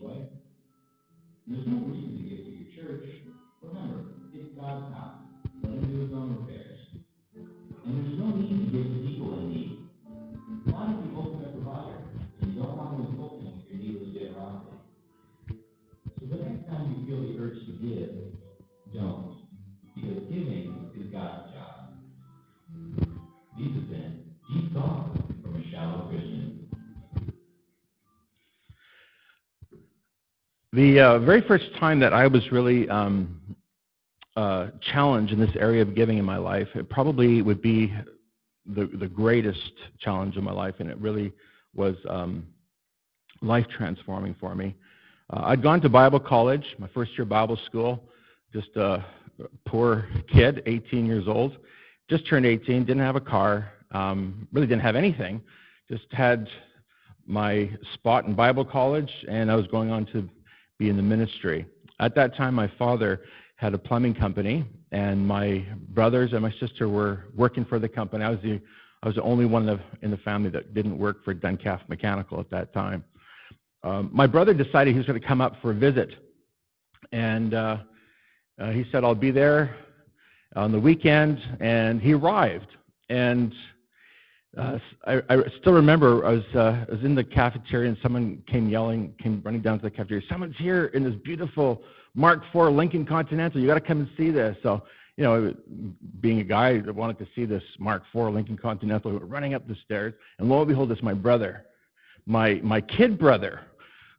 way. There's no reason to give to your church. Remember, it's God's house. The uh, very first time that I was really um, uh, challenged in this area of giving in my life, it probably would be the, the greatest challenge of my life, and it really was um, life transforming for me. Uh, I'd gone to Bible college, my first year Bible school, just a poor kid, 18 years old, just turned 18, didn't have a car, um, really didn't have anything, just had my spot in Bible college, and I was going on to be in the ministry. At that time, my father had a plumbing company, and my brothers and my sister were working for the company. I was the I was the only one in the, in the family that didn't work for Duncalf Mechanical at that time. Um, my brother decided he was going to come up for a visit, and uh, uh, he said, "I'll be there on the weekend." And he arrived, and uh, I, I, still remember I was, uh, I was in the cafeteria and someone came yelling, came running down to the cafeteria. Someone's here in this beautiful Mark IV Lincoln Continental. You got to come and see this. So, you know, being a guy that wanted to see this Mark IV Lincoln Continental, we were running up the stairs, and lo and behold, it's my brother, my my kid brother,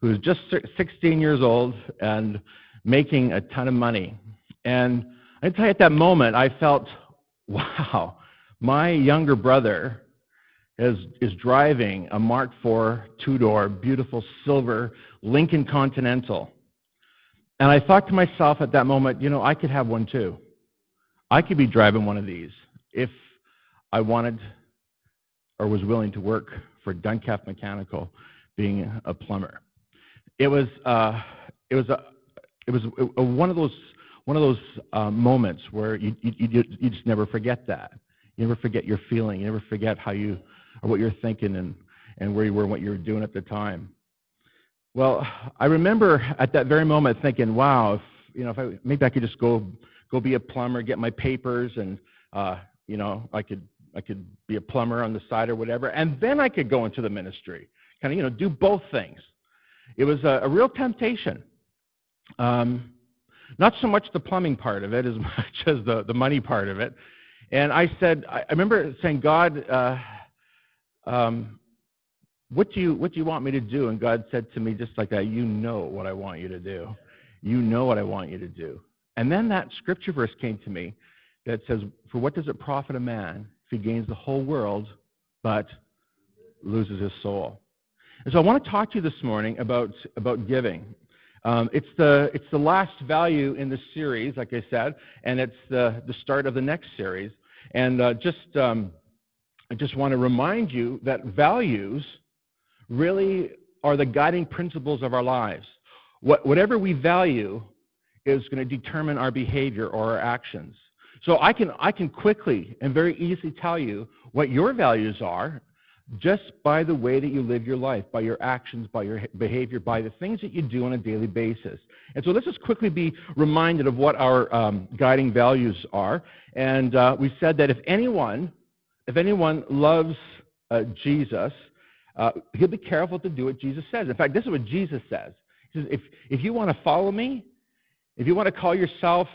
who's just 16 years old and making a ton of money. And I tell you, at that moment, I felt, wow, my younger brother is, is driving a Mark IV two door, beautiful silver Lincoln Continental. And I thought to myself at that moment, you know, I could have one too. I could be driving one of these if I wanted or was willing to work for Duncalf Mechanical being a plumber. It was, uh, it was, a, it was a, a, one of those, one of those uh, moments where you, you, you, you just never forget that. You never forget your feeling. You never forget how you, what you're thinking and, and where you were and what you were doing at the time. Well, I remember at that very moment thinking, wow, if, you know, if I, maybe I could just go, go be a plumber, get my papers, and, uh, you know, I could, I could be a plumber on the side or whatever, and then I could go into the ministry. Kind of, you know, do both things. It was a, a real temptation. Um, not so much the plumbing part of it as much as the, the money part of it. And I said, I, I remember saying, God, uh, um, what do you what do you want me to do? And God said to me just like that, you know what I want you to do. You know what I want you to do. And then that scripture verse came to me that says, For what does it profit a man if he gains the whole world but loses his soul? And so I want to talk to you this morning about, about giving. Um, it's, the, it's the last value in the series, like I said, and it's the, the start of the next series. And uh, just um, I just want to remind you that values really are the guiding principles of our lives. What, whatever we value is going to determine our behavior or our actions. So I can, I can quickly and very easily tell you what your values are just by the way that you live your life, by your actions, by your behavior, by the things that you do on a daily basis. And so let's just quickly be reminded of what our um, guiding values are. And uh, we said that if anyone if anyone loves uh, Jesus, uh, he'll be careful to do what Jesus says. In fact, this is what Jesus says. He says, if, if you want to follow me, if you want to call yourself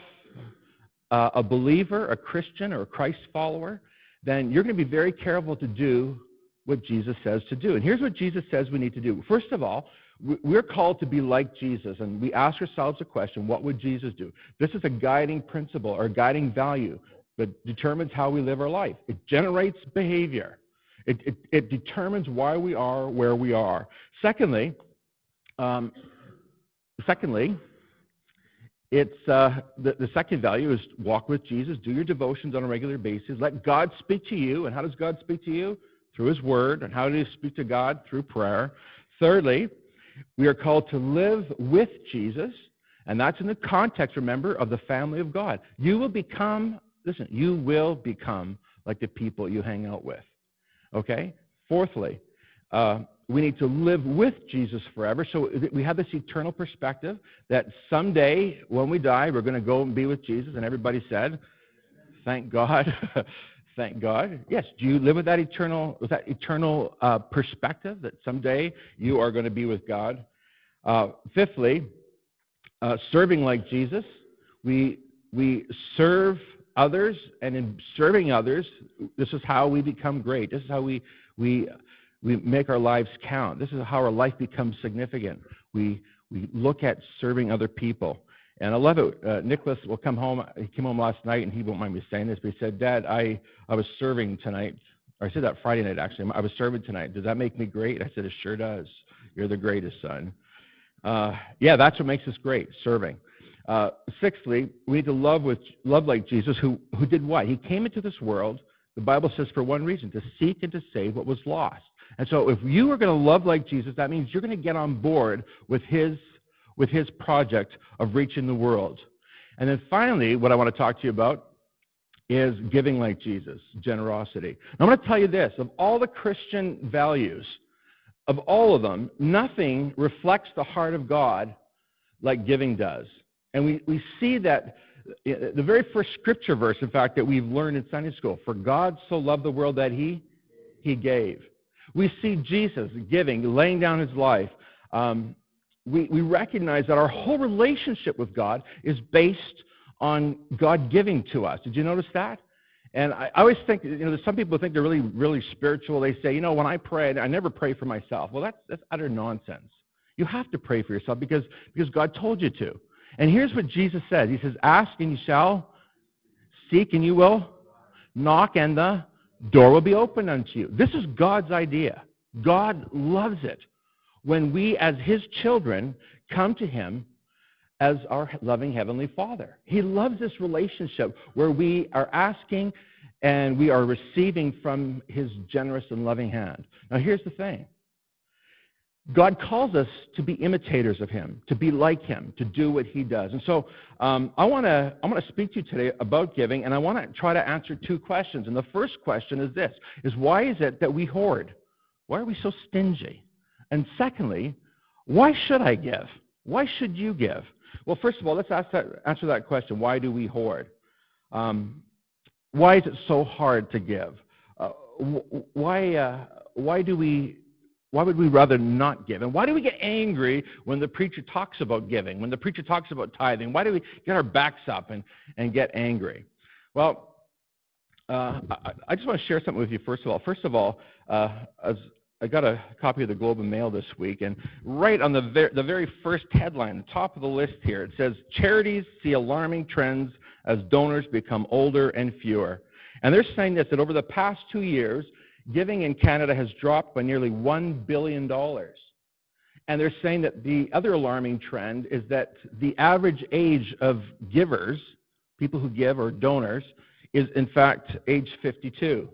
uh, a believer, a Christian, or a Christ follower, then you're going to be very careful to do what Jesus says to do. And here's what Jesus says we need to do. First of all, we're called to be like Jesus, and we ask ourselves a question what would Jesus do? This is a guiding principle or a guiding value that determines how we live our life. It generates behavior. It, it, it determines why we are where we are. Secondly, um, secondly, it's uh, the, the second value is walk with Jesus, do your devotions on a regular basis, let God speak to you. And how does God speak to you? Through His Word. And how do you speak to God? Through prayer. Thirdly, we are called to live with Jesus, and that's in the context, remember, of the family of God. You will become listen, you will become like the people you hang out with. Okay? Fourthly, uh, we need to live with Jesus forever. So we have this eternal perspective that someday when we die, we're going to go and be with Jesus. And everybody said, Thank God. Thank God. Yes. Do you live with that eternal, with that eternal uh, perspective that someday you are going to be with God? Uh, fifthly, uh, serving like Jesus. We we serve others, and in serving others, this is how we become great. This is how we we we make our lives count. This is how our life becomes significant. We we look at serving other people. And I love it. Uh, Nicholas will come home. He came home last night, and he won't mind me saying this, but he said, Dad, I, I was serving tonight. Or I said that Friday night, actually. I was serving tonight. Does that make me great? I said, It sure does. You're the greatest, son. Uh, yeah, that's what makes us great, serving. Uh, sixthly, we need to love, with, love like Jesus, who, who did what? He came into this world, the Bible says, for one reason to seek and to save what was lost. And so if you are going to love like Jesus, that means you're going to get on board with his with his project of reaching the world. And then finally, what I want to talk to you about is giving like Jesus, generosity. I'm going to tell you this of all the Christian values, of all of them, nothing reflects the heart of God like giving does. And we, we see that the very first scripture verse, in fact, that we've learned in Sunday school for God so loved the world that he, he gave. We see Jesus giving, laying down his life. Um, we, we recognize that our whole relationship with God is based on God giving to us. Did you notice that? And I, I always think, you know, some people think they're really, really spiritual. They say, you know, when I pray, I never pray for myself. Well, that's, that's utter nonsense. You have to pray for yourself because, because God told you to. And here's what Jesus says He says, Ask and you shall, seek and you will, knock and the door will be opened unto you. This is God's idea. God loves it when we, as his children, come to him as our loving Heavenly Father. He loves this relationship where we are asking and we are receiving from his generous and loving hand. Now, here's the thing God calls us to be imitators of him, to be like him, to do what he does. And so um, I want to I wanna speak to you today about giving, and I want to try to answer two questions. And the first question is this, is why is it that we hoard? Why are we so stingy? And secondly, why should I give? Why should you give? Well, first of all, let's that, answer that question. Why do we hoard? Um, why is it so hard to give? Uh, why, uh, why do we why would we rather not give? And why do we get angry when the preacher talks about giving, when the preacher talks about tithing? Why do we get our backs up and, and get angry? Well, uh, I, I, just want to share something with you, first of all. First of all, uh, as I got a copy of the Globe and Mail this week, and right on the, ver- the very first headline, the top of the list here, it says Charities see alarming trends as donors become older and fewer. And they're saying this that over the past two years, giving in Canada has dropped by nearly $1 billion. And they're saying that the other alarming trend is that the average age of givers, people who give or donors, is in fact age 52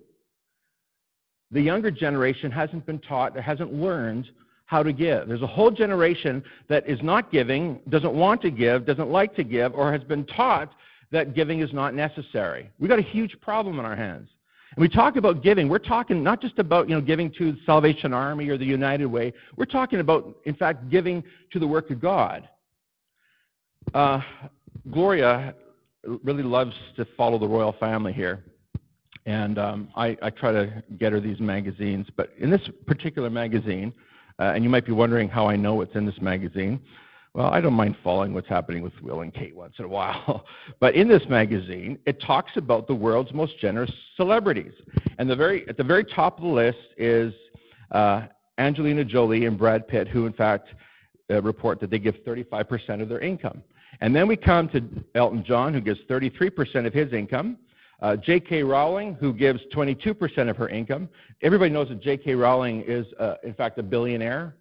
the younger generation hasn't been taught hasn't learned how to give. There's a whole generation that is not giving, doesn't want to give, doesn't like to give, or has been taught that giving is not necessary. We've got a huge problem in our hands. And we talk about giving. We're talking not just about you know giving to the Salvation Army or the United Way. We're talking about, in fact, giving to the work of God. Uh, Gloria really loves to follow the royal family here and um, I, I, try to get her these magazines. But in this particular magazine, uh, and you might be wondering how I know what's in this magazine. Well, I don't mind following what's happening with Will and Kate once in a while. but in this magazine, it talks about the world's most generous celebrities. And the very, at the very top of the list is uh, Angelina Jolie and Brad Pitt, who in fact uh, report that they give 35% of their income. And then we come to Elton John, who gives 33% of his income. Uh, J.K. Rowling, who gives 22% of her income. Everybody knows that J.K. Rowling is, uh, in fact, a billionaire,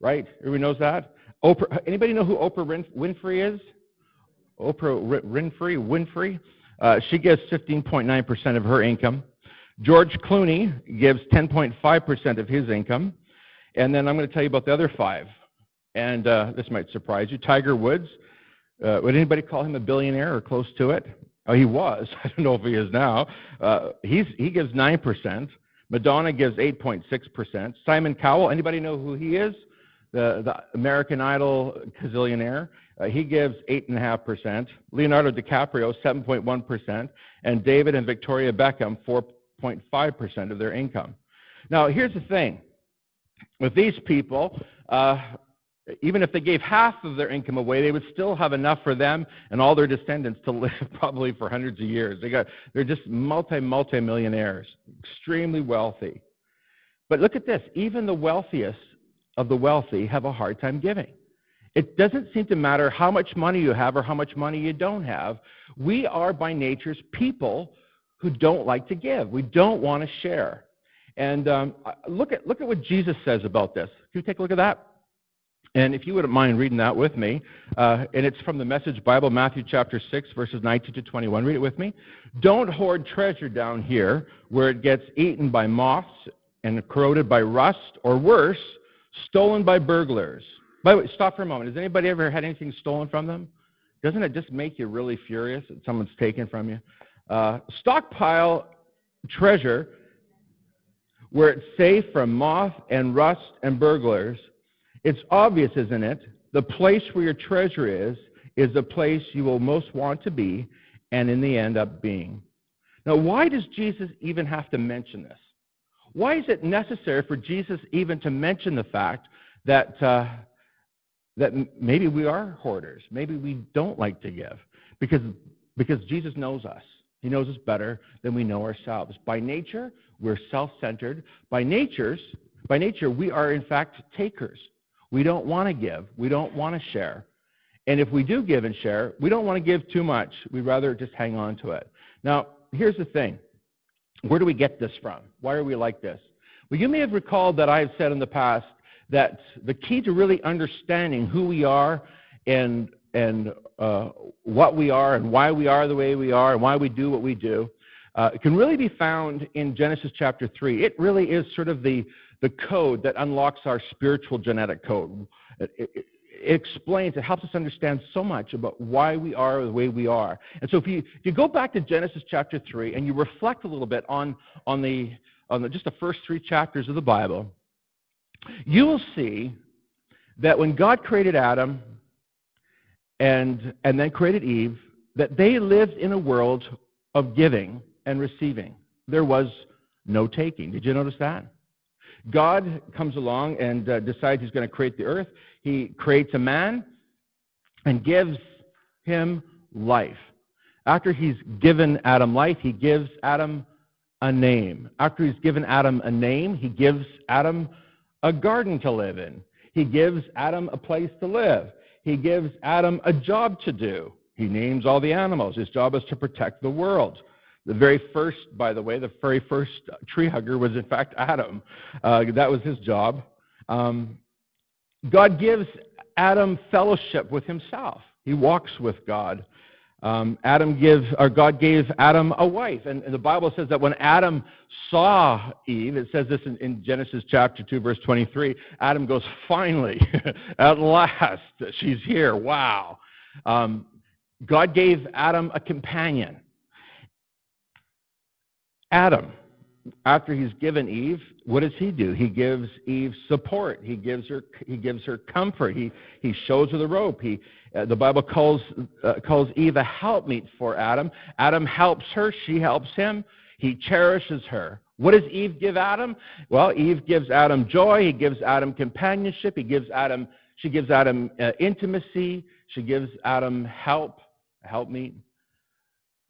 right? Everybody knows that. Oprah, anybody know who Oprah Winfrey is? Oprah Winfrey, Winfrey. Uh, she gives 15.9% of her income. George Clooney gives 10.5% of his income. And then I'm going to tell you about the other five. And uh, this might surprise you. Tiger Woods. Uh, would anybody call him a billionaire or close to it? Oh, he was. I don't know if he is now. Uh, he's, he gives 9%. Madonna gives 8.6%. Simon Cowell, anybody know who he is? The, the American Idol gazillionaire. Uh, he gives 8.5%. Leonardo DiCaprio, 7.1%. And David and Victoria Beckham, 4.5% of their income. Now, here's the thing. With these people, uh, even if they gave half of their income away, they would still have enough for them and all their descendants to live probably for hundreds of years. They got, they're just multi, multi millionaires, extremely wealthy. But look at this even the wealthiest of the wealthy have a hard time giving. It doesn't seem to matter how much money you have or how much money you don't have. We are by nature's people who don't like to give. We don't want to share. And um, look, at, look at what Jesus says about this. Can you take a look at that? And if you wouldn't mind reading that with me, uh, and it's from the Message Bible, Matthew chapter 6, verses 19 to 21. Read it with me. Don't hoard treasure down here where it gets eaten by moths and corroded by rust, or worse, stolen by burglars. By the way, stop for a moment. Has anybody ever had anything stolen from them? Doesn't it just make you really furious that someone's taken from you? Uh, stockpile treasure where it's safe from moth and rust and burglars it's obvious, isn't it? The place where your treasure is, is the place you will most want to be and in the end up being. Now, why does Jesus even have to mention this? Why is it necessary for Jesus even to mention the fact that, uh, that maybe we are hoarders? Maybe we don't like to give? Because, because Jesus knows us. He knows us better than we know ourselves. By nature, we're self centered. By, by nature, we are in fact takers. We don't want to give. We don't want to share. And if we do give and share, we don't want to give too much. We'd rather just hang on to it. Now, here's the thing. Where do we get this from? Why are we like this? Well, you may have recalled that I have said in the past that the key to really understanding who we are and, and uh, what we are and why we are the way we are and why we do what we do uh, can really be found in Genesis chapter 3. It really is sort of the, the code that unlocks our spiritual genetic code. It, it, explains, it helps us understand so much about why we are the way we are. And so if you, if you go back to Genesis chapter 3 and you reflect a little bit on, on, the, on the, just the first three chapters of the Bible, you will see that when God created Adam and, and then created Eve, that they lived in a world of giving and receiving. There was no taking. Did you notice that? God comes along and uh, decides he's going to create the earth. He creates a man and gives him life. After he's given Adam life, he gives Adam a name. After he's given Adam a name, he gives Adam a garden to live in. He gives Adam a place to live. He gives Adam a job to do. He names all the animals. His job is to protect the world. The very first, by the way, the very first tree hugger was in fact Adam. Uh, that was his job. Um, God gives Adam fellowship with himself. He walks with God. Um, Adam gives, or God gave Adam a wife. And, and, the Bible says that when Adam saw Eve, it says this in, in Genesis chapter 2, verse 23, Adam goes, finally, at last, she's here. Wow. Um, God gave Adam a companion. Adam, after he's given Eve, what does he do? He gives Eve support. He gives her, he gives her comfort. He, he shows her the rope. He, uh, the Bible calls, uh, calls Eve a helpmeet for Adam. Adam helps her. She helps him. He cherishes her. What does Eve give Adam? Well, Eve gives Adam joy. He gives Adam companionship. He gives Adam, she gives Adam uh, intimacy. She gives Adam help, helpmeet.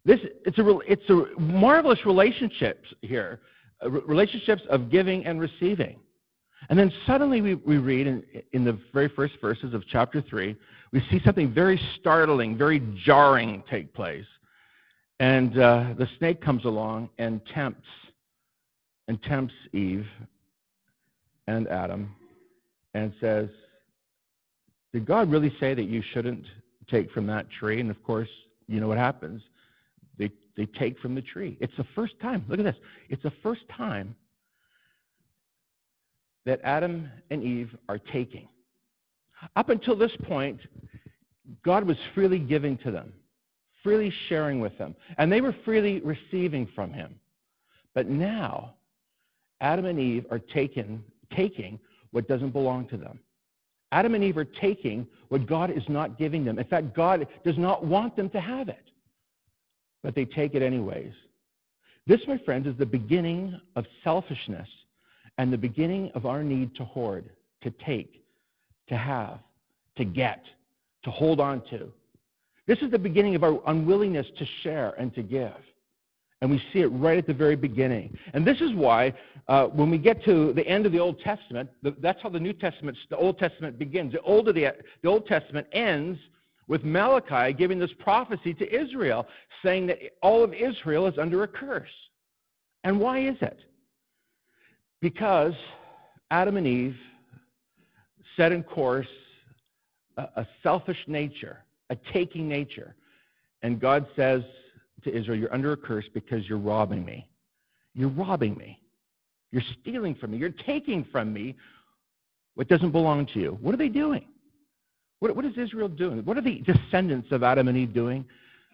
This, it's, a, it's a marvelous relationships here, uh, relationships of giving and receiving. And then suddenly we, we read in, in the very first verses of chapter 3, we see something very startling, very jarring take place. And uh, the snake comes along and tempts, and tempts Eve and Adam and says, Did God really say that you shouldn't take from that tree? And of course, you know what happens. They, take from the tree. It's the first time, look at this. It's the first time that Adam and Eve are taking. Up until this point, God was freely giving to them, freely sharing with them, and they were freely receiving from Him. But now, Adam and Eve are taken, taking what doesn't belong to them. Adam and Eve are taking what God is not giving them. In fact, God does not want them to have it, but they take it anyways. This, my friends, is the beginning of selfishness and the beginning of our need to hoard, to take, to have, to get, to hold on to. This is the beginning of our unwillingness to share and to give. And we see it right at the very beginning. And this is why, uh, when we get to the end of the Old Testament, the, that's how the New Testament, the Old Testament begins. The Old, the, the Old Testament ends with Malachi giving this prophecy to Israel, saying that all of Israel is under a curse. And why is it? Because Adam and Eve set in course a, a selfish nature, a taking nature. And God says to Israel, You're under a curse because you're robbing me. You're robbing me. You're stealing from me. You're taking from me what doesn't belong to you. What are they doing? What, what is Israel doing? What are the descendants of Adam and Eve doing?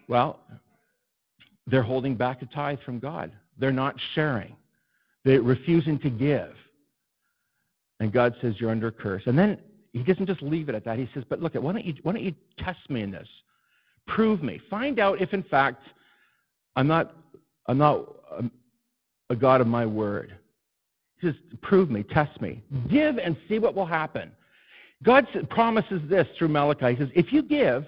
Well, they're holding back a tithe from God. They're not sharing. They're refusing to give. And God says, You're under a curse. And then he doesn't just leave it at that. He says, But look, why don't you, why don't you test me in this? Prove me. Find out if, in fact, I'm not, I'm not a, a God of my word. He says, Prove me, test me. Give and see what will happen. God promises this through Malachi. He says, If you give,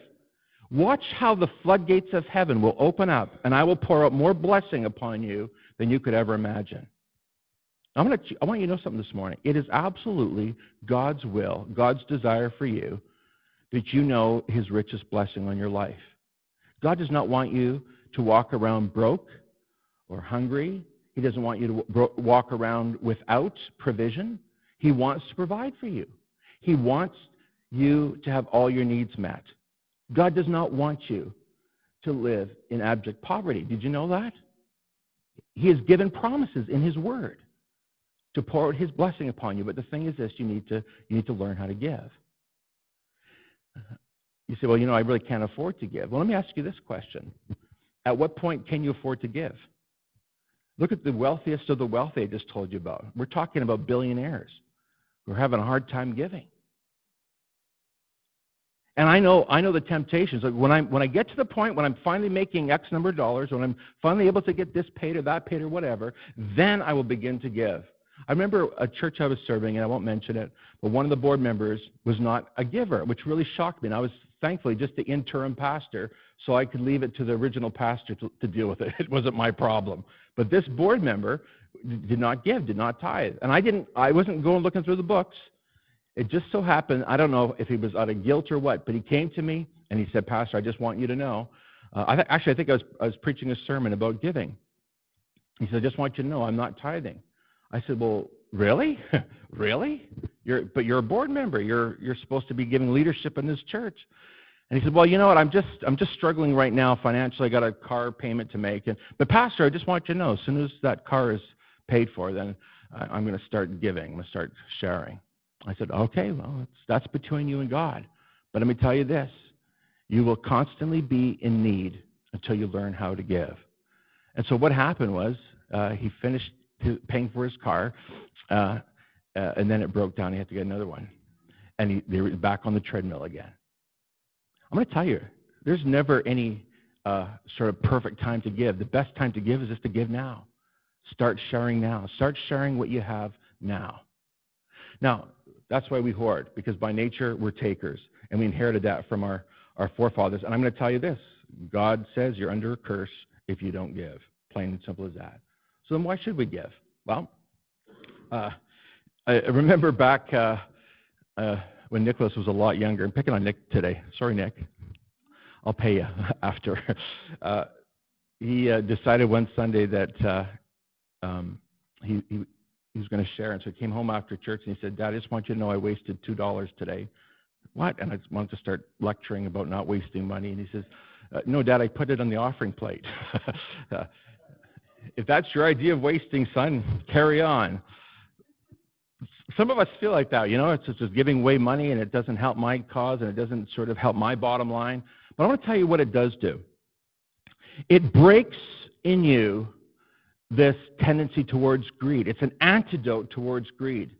watch how the floodgates of heaven will open up, and I will pour out more blessing upon you than you could ever imagine. I'm gonna, I want you to know something this morning. It is absolutely God's will, God's desire for you that you know His richest blessing on your life. God does not want you to walk around broke or hungry. He doesn't want you to walk around without provision. He wants to provide for you. He wants you to have all your needs met. God does not want you to live in abject poverty. Did you know that? He has given promises in His Word to pour out His blessing upon you. But the thing is this you need to, you need to learn how to give. You say, well, you know, I really can't afford to give. Well, let me ask you this question At what point can you afford to give? Look at the wealthiest of the wealthy I just told you about. We're talking about billionaires who are having a hard time giving. And I know, I know the temptations. Like when, I, when I get to the point when I'm finally making X number of dollars, when I'm finally able to get this paid or that paid or whatever, then I will begin to give. I remember a church I was serving, and I won't mention it, but one of the board members was not a giver, which really shocked me. And I was thankfully just the interim pastor, so I could leave it to the original pastor to, to deal with it. It wasn't my problem. But this board member did not give, did not tithe. And I didn't I wasn't going looking through the books. It just so happened, I don't know if he was out of guilt or what, but he came to me and he said, Pastor, I just want you to know. Uh, I th- actually, I think I was, I was preaching a sermon about giving. He said, I just want you to know I'm not tithing. I said, Well, really? really? You're, but you're a board member. You're, you're supposed to be giving leadership in this church. And he said, Well, you know what? I'm just, I'm just struggling right now financially. I got a car payment to make. And, but, Pastor, I just want you to know as soon as that car is paid for, then I'm going to start giving. I'm going to start sharing. I said, okay, well, that's between you and God. But let me tell you this you will constantly be in need until you learn how to give. And so what happened was uh, he finished paying for his car, uh, uh, and then it broke down. He had to get another one. And he, they were back on the treadmill again. I'm going to tell you, there's never any uh, sort of perfect time to give. The best time to give is just to give now. Start sharing now. Start sharing what you have now. Now, that's why we hoard, because by nature we're takers, and we inherited that from our, our forefathers. And I'm going to tell you this God says you're under a curse if you don't give. Plain and simple as that. So then why should we give? Well, uh, I remember back uh, uh, when Nicholas was a lot younger. I'm picking on Nick today. Sorry, Nick. I'll pay you after. Uh, he uh, decided one Sunday that uh, um, he, he, he was going to share. And so he came home after church and he said, Dad, I just want you to know I wasted $2 today. What? And I wanted to start lecturing about not wasting money. And he says, uh, No, Dad, I put it on the offering plate. uh, if that's your idea of wasting, son, carry on. Some of us feel like that, you know, it's just giving away money and it doesn't help my cause and it doesn't sort of help my bottom line. But I want to tell you what it does do. It breaks in you this tendency towards greed. It's an antidote towards greed.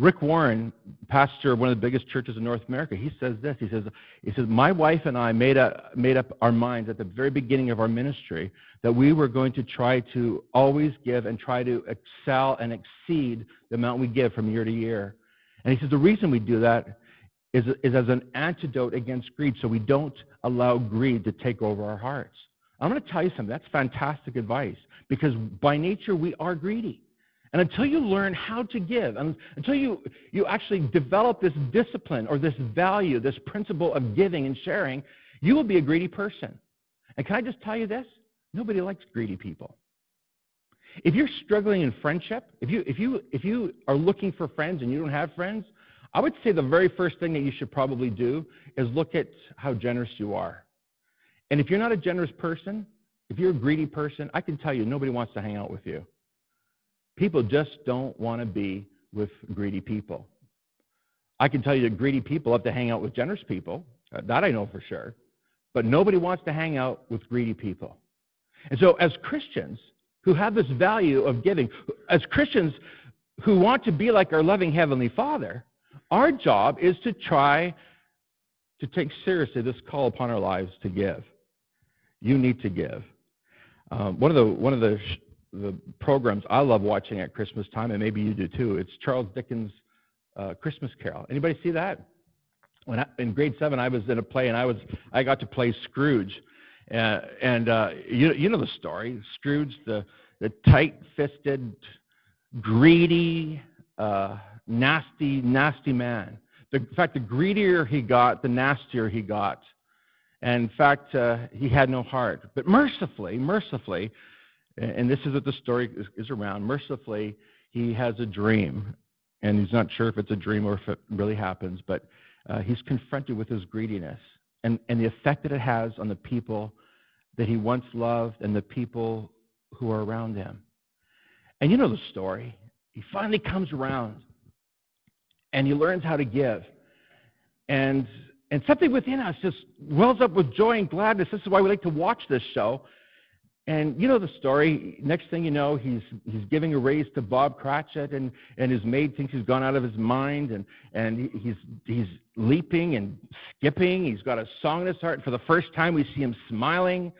Rick Warren, pastor of one of the biggest churches in North America, he says this. He says, he says My wife and I made, a, made up our minds at the very beginning of our ministry that we were going to try to always give and try to excel and exceed the amount we give from year to year. And he says the reason we do that is, is as an antidote against greed, so we don't allow greed to take over our hearts. I'm going to tell you something. That's fantastic advice because by nature we are greedy. And until you learn how to give, and until you, you actually develop this discipline or this value, this principle of giving and sharing, you will be a greedy person. And can I just tell you this? Nobody likes greedy people. If you're struggling in friendship, if you, if, you, if you are looking for friends and you don't have friends, I would say the very first thing that you should probably do is look at how generous you are. And if you're not a generous person, if you're a greedy person, I can tell you nobody wants to hang out with you. People just don't want to be with greedy people. I can tell you that greedy people have to hang out with generous people. Uh, that I know for sure. But nobody wants to hang out with greedy people. And so, as Christians who have this value of giving, as Christians who want to be like our loving Heavenly Father, our job is to try to take seriously this call upon our lives to give. You need to give. Um, one of the one of the sh- the programs I love watching at Christmas time, and maybe you do too. It's Charles Dickens' uh, Christmas Carol. Anybody see that? When I, in grade seven, I was in a play, and I was I got to play Scrooge, uh, and uh, you you know the story. Scrooge, the the tight-fisted, greedy, uh, nasty, nasty man. The, in fact, the greedier he got, the nastier he got. And in fact, uh, he had no heart. But mercifully, mercifully, and this is what the story is, is around. Mercifully, he has a dream, and he's not sure if it's a dream or if it really happens, but uh, he's confronted with his greediness and, and the effect that it has on the people that he once loved and the people who are around him. And you know the story. He finally comes around and he learns how to give. And, and something within us just wells up with joy and gladness. This is why we like to watch this show and you know the story. Next thing you know, he's he's giving a raise to Bob Cratchit, and and his maid thinks he's gone out of his mind, and and he's he's leaping and skipping. He's got a song in his heart. For the first time, we see him smiling,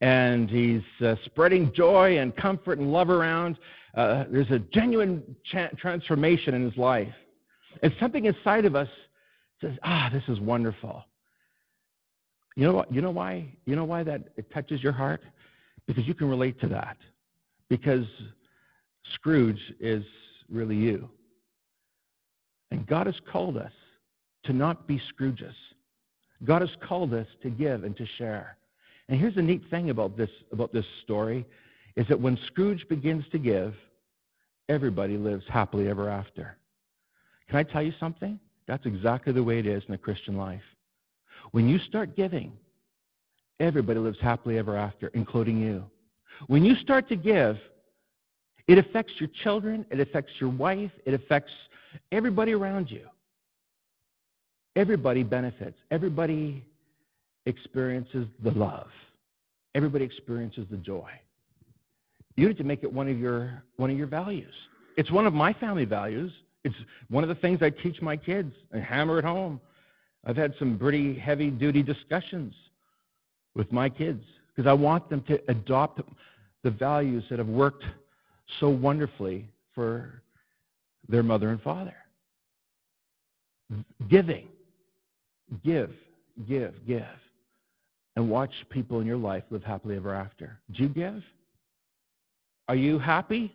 and he's uh, spreading joy and comfort and love around. Uh, there's a genuine cha- transformation in his life, and something inside of us says, "Ah, this is wonderful." You know what? You know why? You know why that it touches your heart? because you can relate to that. Because Scrooge is really you. And God has called us to not be Scrooges. God has called us to give and to share. And here's the neat thing about this, about this story is that when Scrooge begins to give, everybody lives happily ever after. Can I tell you something? That's exactly the way it is in the Christian life. When you start giving, everybody lives happily ever after, including you. When you start to give, it affects your children, it affects your wife, it affects everybody around you. Everybody benefits. Everybody experiences the love. Everybody experiences the joy. You need to make it one of your one of your values. It's one of my family values. It's one of the things I teach my kids and hammer at home. I've had some pretty heavy duty discussions with my kids because I want them to adopt the values that have worked so wonderfully for their mother and father. Giving. Give, give, give. And watch people in your life live happily ever after. Do you give? Are you happy?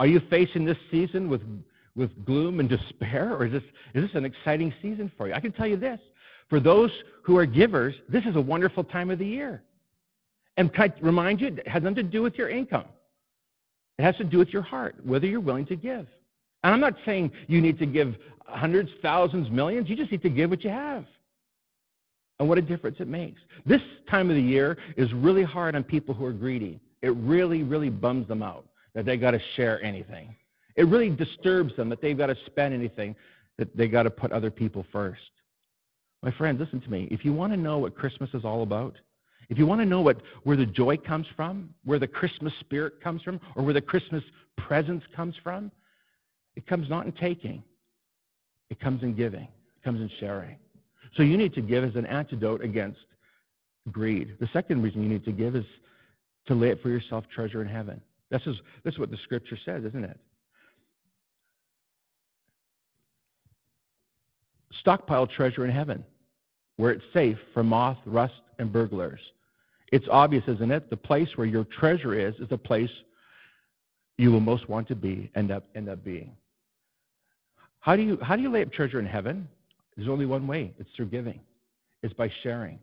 Are you facing this season with, with gloom and despair? Or is this, is this an exciting season for you? I can tell you this for those who are givers, this is a wonderful time of the year. And can I remind you, it has nothing to do with your income. It has to do with your heart, whether you're willing to give. And I'm not saying you need to give hundreds, thousands, millions. You just need to give what you have. And what a difference it makes. This time of the year is really hard on people who are greedy. It really, really bums them out that they got to share anything. It really disturbs them that they've got to spend anything, that they got to put other people first. My friends, listen to me. If you want to know what Christmas is all about, If you want to know what, where the joy comes from, where the Christmas spirit comes from, or where the Christmas presence comes from, it comes not in taking, it comes in giving, it comes in sharing. So you need to give as an antidote against greed. The second reason you need to give is to lay it for yourself treasure in heaven. This is, this is what the scripture says, isn't it? Stockpile treasure in heaven, where it's safe from moth, rust, and burglars. It's obvious, isn't it? The place where your treasure is is the place you will most want to be, end up, end up being. How do you how do you lay up treasure in heaven? There's only one way. It's through giving. It's by sharing,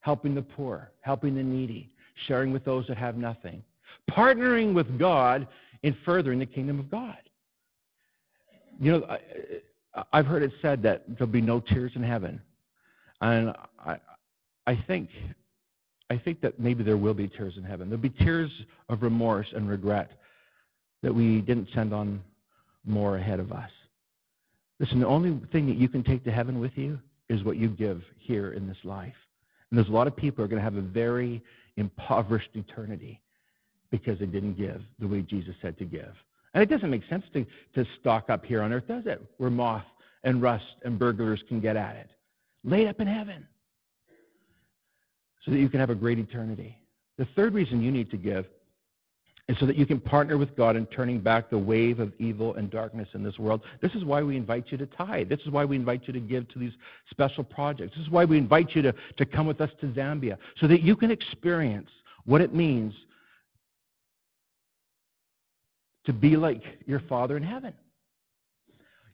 helping the poor, helping the needy, sharing with those that have nothing, partnering with God in furthering the kingdom of God. You know, I, I've heard it said that there'll be no tears in heaven, and I, I think, I think that maybe there will be tears in heaven. There'll be tears of remorse and regret that we didn't send on more ahead of us. Listen, the only thing that you can take to heaven with you is what you give here in this life. And there's a lot of people who are going to have a very impoverished eternity because they didn't give the way Jesus said to give. And it doesn't make sense to, to stock up here on earth, does it? Where moth and rust and burglars can get at it. Laid up in heaven so that you can have a great eternity. The third reason you need to give is so that you can partner with God in turning back the wave of evil and darkness in this world. This is why we invite you to tithe. This is why we invite you to give to these special projects. This is why we invite you to, to come with us to Zambia, so that you can experience what it means to be like your Father in heaven.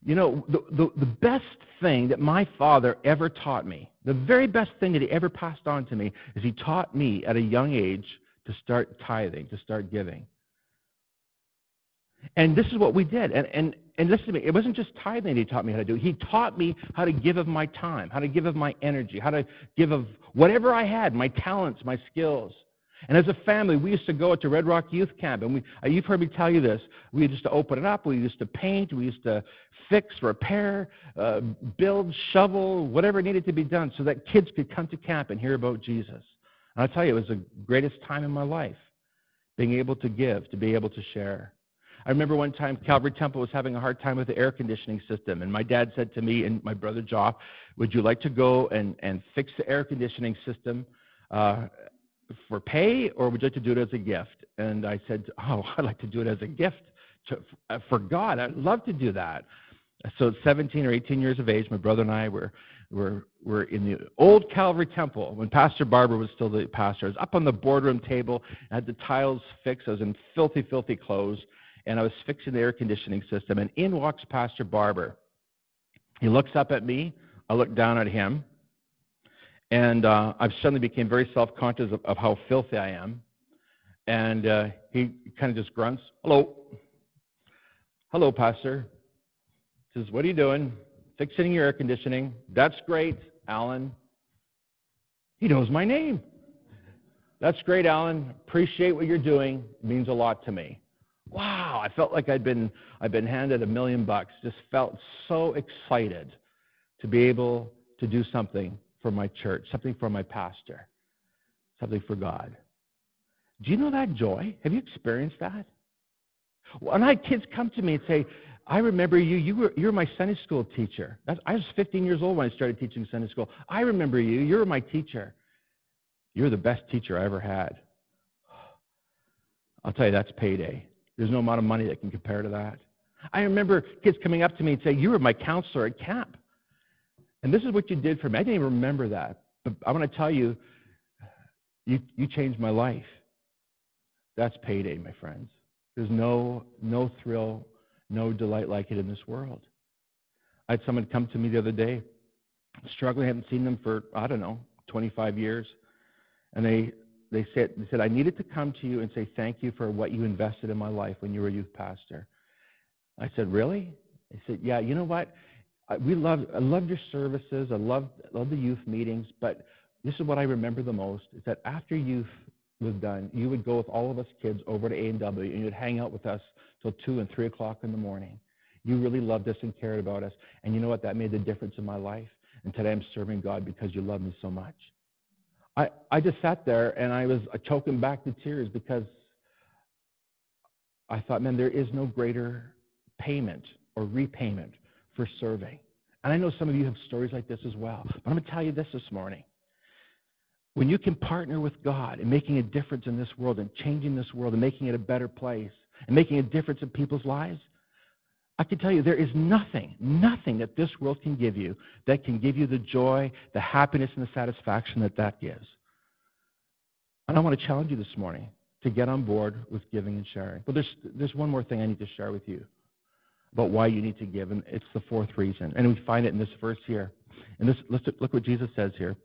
You know, the, the, the, best thing that my father ever taught me, the very best thing that he ever passed on to me, is he taught me at a young age to start tithing, to start giving. And this is what we did. And, and, and listen to me, it wasn't just tithing he taught me how to do. He taught me how to give of my time, how to give of my energy, how to give of whatever I had, my talents, my skills. And as a family, we used to go to Red Rock Youth Camp, and we, uh, you've heard me tell you this. We used to open it up, we used to paint, we used to fix, repair, uh, build, shovel, whatever needed to be done so that kids could come to camp and hear about Jesus. And I'll tell you, it was the greatest time in my life, being able to give, to be able to share. I remember one time Calvary Temple was having a hard time with the air conditioning system, and my dad said to me and my brother Joff, "Would you like to go and, and fix the air conditioning system uh, for pay, or would you like to do it as a gift?" And I said, "Oh, I'd like to do it as a gift to, uh, for God. I'd love to do that." So, at 17 or 18 years of age, my brother and I were were, were in the old Calvary Temple when Pastor Barber was still the pastor. I was up on the boardroom table, I had the tiles fixed. I was in filthy, filthy clothes, and I was fixing the air conditioning system. And in walks Pastor Barber. He looks up at me. I look down at him. And uh, I suddenly became very self conscious of, of, how filthy I am. And uh, he kind of just grunts, Hello. Hello, Pastor. He says, What are you doing? fixing your air conditioning. That's great, Alan. He knows my name. That's great, Alan. Appreciate what you're doing. It means a lot to me. Wow, I felt like I'd been I'd been handed a million bucks. Just felt so excited to be able to do something for my church, something for my pastor, something for God. Do you know that joy? Have you experienced that? When I had kids come to me and say, I remember you. You were, you were my Sunday school teacher. That's, I was 15 years old when I started teaching Sunday school. I remember you. You were my teacher. You're the best teacher I ever had. I'll tell you, that's payday. There's no amount of money that can compare to that. I remember kids coming up to me and saying, You were my counselor at camp. And this is what you did for me. I didn't even remember that. But I want to tell you, you, you changed my life. That's payday, my friends. There's no, no thrill no delight like it in this world. I had someone come to me the other day, struggling, I hadn't seen them for, I don't know, 25 years. And they, they, said, they said, I needed to come to you and say thank you for what you invested in my life when you were a youth pastor. I said, Really? They said, Yeah, you know what? I, we love, I loved your services. I loved, loved the youth meetings. But this is what I remember the most is that after youth was done, you would go with all of us kids over to A&W and you'd hang out with us till 2 and 3 o'clock in the morning. You really loved us and cared about us. And you know what? That made the difference in my life. And today I'm serving God because you love me so much. I, I just sat there and I was uh, choking back the tears because I thought, man, there is no greater payment or repayment for serving. And I know some of you have stories like this as well. But I'm going to tell you this this morning. When you can partner with God in making a difference in this world and changing this world and making it a better place and making a difference in people's lives, I can tell you there is nothing, nothing that this world can give you that can give you the joy, the happiness, and the satisfaction that that gives. And I want to challenge you this morning to get on board with giving and sharing. But there's, there's one more thing I need to share with you about why you need to give, and it's the fourth reason. And we find it in this verse here. And this, let's look what Jesus says here.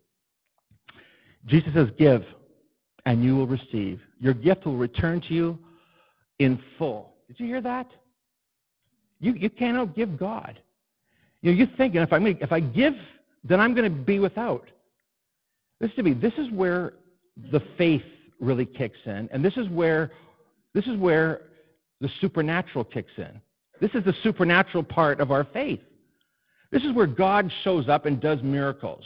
Jesus says, Give, and you will receive. Your gift will return to you in full. Did you hear that? You, you cannot give God. You know, you're thinking, if I, if I give, then I'm going to be without. Listen to me. This is where the faith really kicks in, and this is where this is where the supernatural kicks in. This is the supernatural part of our faith. This is where God shows up and does miracles.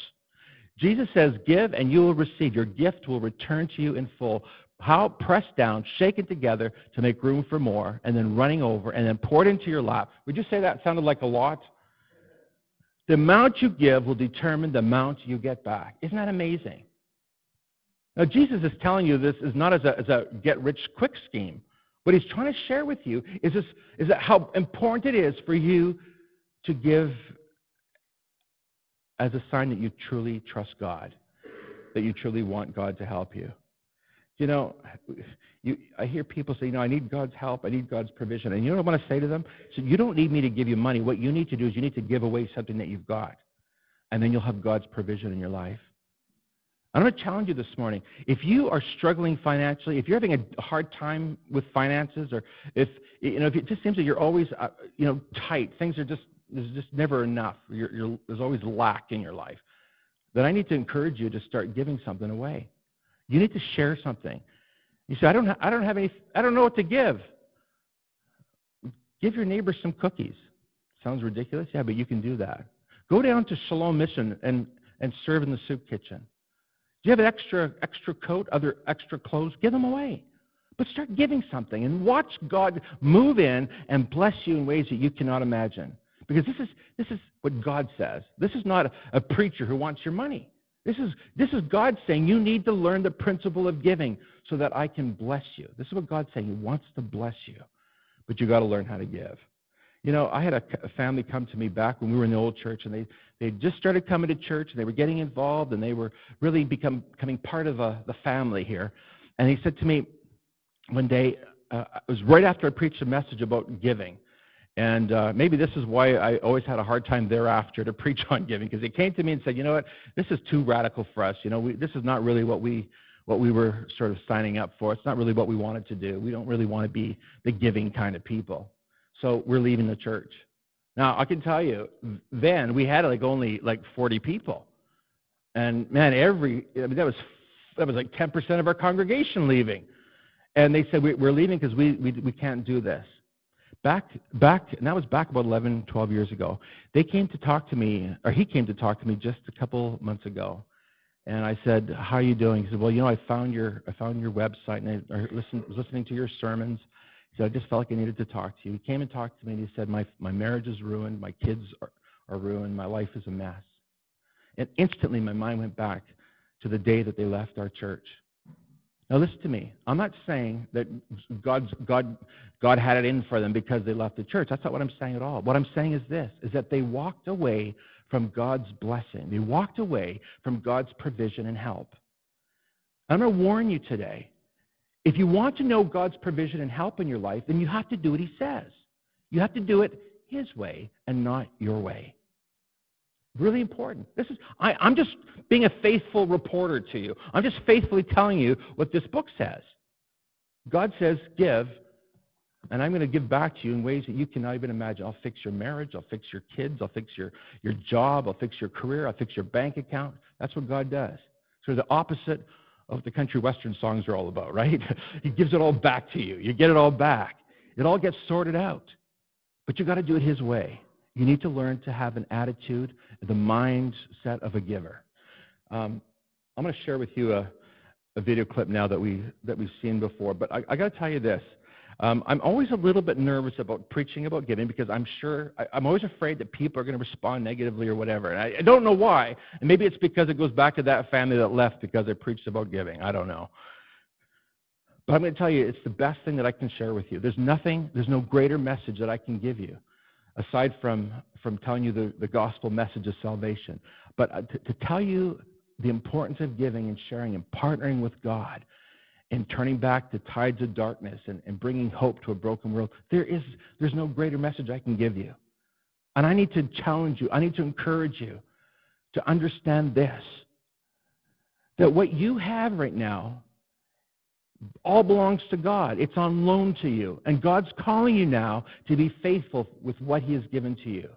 Jesus says, Give and you will receive. Your gift will return to you in full. How pressed down, shaken together to make room for more, and then running over, and then poured into your lap. Would you say that sounded like a lot? The amount you give will determine the amount you get back. Isn't that amazing? Now, Jesus is telling you this is not as a, as a get rich quick scheme. What he's trying to share with you is, this, is that how important it is for you to give as a sign that you truly trust God, that you truly want God to help you. You know, you, I hear people say, you know, I need God's help, I need God's provision. And you know what I want to say to them? So you don't need me to give you money. What you need to do is you need to give away something that you've got. And then you'll have God's provision in your life. I'm going to challenge you this morning. If you are struggling financially, if you're having a hard time with finances, or if you know, if it just seems that you're always, uh, you know, tight, things are just there's just never enough. You're, you're, there's always lack in your life. Then I need to encourage you to start giving something away. You need to share something. You say, I don't, ha- I don't have any, I don't know what to give. Give your neighbor some cookies. Sounds ridiculous, yeah, but you can do that. Go down to Shalom Mission and, and serve in the soup kitchen. Do you have an extra extra coat, other extra clothes? Give them away. But start giving something and watch God move in and bless you in ways that you cannot imagine. Because this is this is what God says. This is not a, a preacher who wants your money. This is this is God saying you need to learn the principle of giving so that I can bless you. This is what God's saying. He wants to bless you. But you got to learn how to give. You know, I had a, a family come to me back when we were in the old church, and they they just started coming to church, and they were getting involved, and they were really become, becoming part of uh, the family here. And he said to me one day, uh, it was right after I preached a message about giving, and uh, maybe this is why I always had a hard time thereafter to preach on giving, because he came to me and said, you know what, this is too radical for us. You know, we, this is not really what we what we were sort of signing up for. It's not really what we wanted to do. We don't really want to be the giving kind of people. So we're leaving the church. Now, I can tell you, then we had like only like 40 people. And man, every, I mean, that was, that was like 10% of our congregation leaving. And they said, we're leaving because we, we, we can't do this. Back, back, and that was back about 11, 12 years ago. They came to talk to me, or he came to talk to me just a couple months ago. And I said, "How are you doing?" He said, "Well, you know, I found your I found your website and I, I listened, was listening to your sermons, so I just felt like I needed to talk to you. He came and talked to me and he said, My, my marriage is ruined, my kids are, are ruined, my life is a mess. And instantly my mind went back to the day that they left our church. Now listen to me. I'm not saying that God's, God, God had it in for them because they left the church. That's not what I'm saying at all. What I'm saying is this, is that they walked away from God's blessing. They walked away from God's provision and help. I'm going to warn you today if you want to know God's provision and help in your life, then you have to do what He says. You have to do it His way and not your way. Really important. This is I, I'm just being a faithful reporter to you. I'm just faithfully telling you what this book says. God says, give, and I'm going to give back to you in ways that you cannot even imagine. I'll fix your marriage. I'll fix your kids. I'll fix your, your job. I'll fix your career. I'll fix your bank account. That's what God does. So the opposite of the country western songs are all about, right? he gives it all back to you. You get it all back. It all gets sorted out. But you got to do it his way. You need to learn to have an attitude, the mindset of a giver. Um, I'm going to share with you a, a video clip now that we that we've seen before. But I, I got to tell you this: um, I'm always a little bit nervous about preaching about giving because I'm sure I, I'm always afraid that people are going to respond negatively or whatever. And I, I don't know why. And maybe it's because it goes back to that family that left because I preached about giving. I don't know. But I'm going to tell you, it's the best thing that I can share with you. There's nothing, there's no greater message that I can give you aside from, from telling you the, the gospel message of salvation. But uh, to, to tell you the importance of giving and sharing and partnering with God and turning back the tides of darkness and, and bringing hope to a broken world, there is, there's no greater message I can give you. And I need to challenge you, I need to encourage you to understand this that what you have right now all belongs to God. It's on loan to you. And God's calling you now to be faithful with what He has given to you.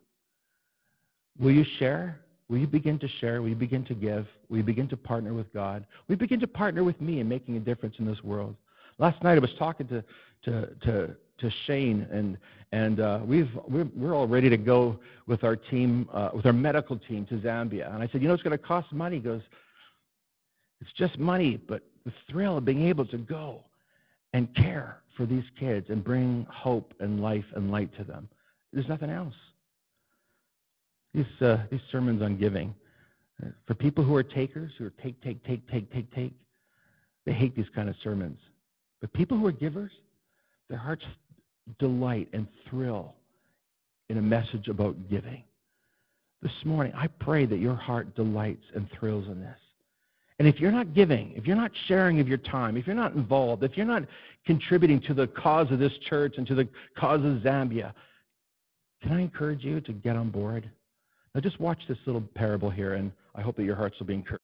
Will you share? You begin to share? we begin to give? we begin to partner with God? we begin to partner with me in making a difference in this world? Last night I was talking to, to, to, to Shane, and, and uh, we've, we're, we're all ready to go with our team, uh, with our medical team to Zambia. And I said, You know, it's going to cost money. He goes, It's just money, but the thrill of being able to go and care for these kids and bring hope and life and light to them. There's nothing else. These, uh, these sermons on giving, for people who are takers, who are take, take, take, take, take, take, they hate these kind of sermons. But people who are givers, their hearts delight and thrill in a message about giving. This morning, I pray that your heart delights and thrills in this. And if you're not giving, if you're not sharing of your time, if you're not involved, if you're not contributing to the cause of this church and to the cause of Zambia, can I encourage you to get on board? Now, just watch this little parable here, and I hope that your hearts will be encouraged.